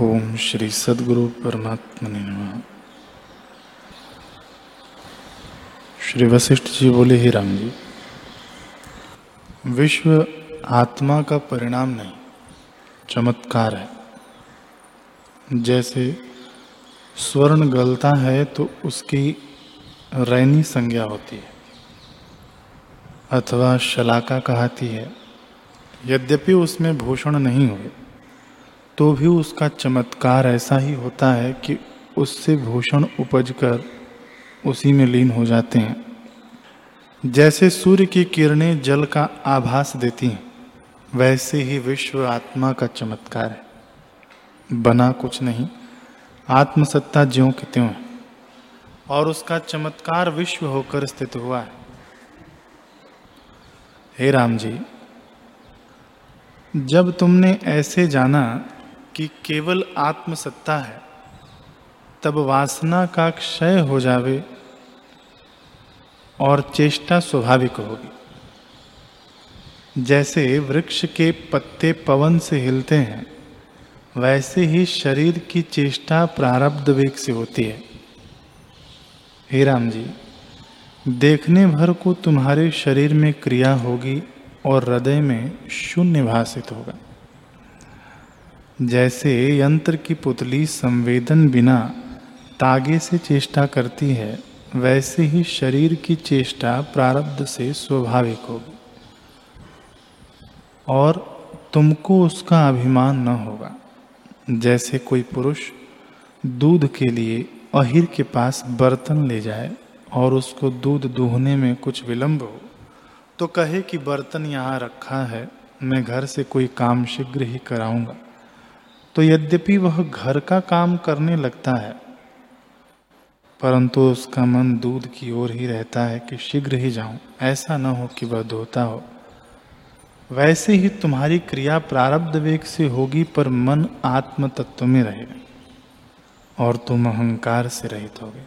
ओम श्री सदगुरु परमात्मा ने श्री वशिष्ठ जी बोले, ही राम जी, विश्व आत्मा का परिणाम नहीं, चमत्कार है। जैसे स्वर्ण गलता है तो उसकी रैनी संज्ञा होती है, अथवा शलाका कहती है। यद्यपि उसमें भूषण नहीं हुए तो भी उसका चमत्कार ऐसा ही होता है कि उससे भूषण उपज कर उसी में लीन हो जाते हैं। जैसे सूर्य की किरणें जल का आभास देती हैं, वैसे ही विश्व आत्मा का चमत्कार है। बना कुछ नहीं, आत्मसत्ता ज्यों के त्यों है। और उसका चमत्कार विश्व होकर स्थित हुआ है। हे राम जी, जब तुमने ऐसे जाना कि केवल आत्मसत्ता है, तब वासना का क्षय हो जावे और चेष्टा स्वाभाविक होगी। जैसे वृक्ष के पत्ते पवन से हिलते हैं, वैसे ही शरीर की चेष्टा प्रारब्ध वेग से होती है। हे राम जी, देखने भर को तुम्हारे शरीर में क्रिया होगी और हृदय में शून्य भाषित होगा। जैसे यंत्र की पुतली संवेदन बिना तागे से चेष्टा करती है, वैसे ही शरीर की चेष्टा प्रारब्ध से स्वाभाविक होगी और तुमको उसका अभिमान न होगा। जैसे कोई पुरुष दूध के लिए अहिर के पास बर्तन ले जाए और उसको दूध दूहने में कुछ विलंब हो तो कहे कि बर्तन यहाँ रखा है, मैं घर से कोई काम शीघ्र ही कराऊँगा। तो यद्यपि वह घर का काम करने लगता है, परंतु उसका मन दूध की ओर ही रहता है कि शीघ्र ही जाऊँ। ऐसा न हो कि वह धोता हो। वैसे ही तुम्हारी क्रिया प्रारब्ध वेग से होगी, पर मन आत्म तत्व में रहेगा और तुम अहंकार से रहित होगे।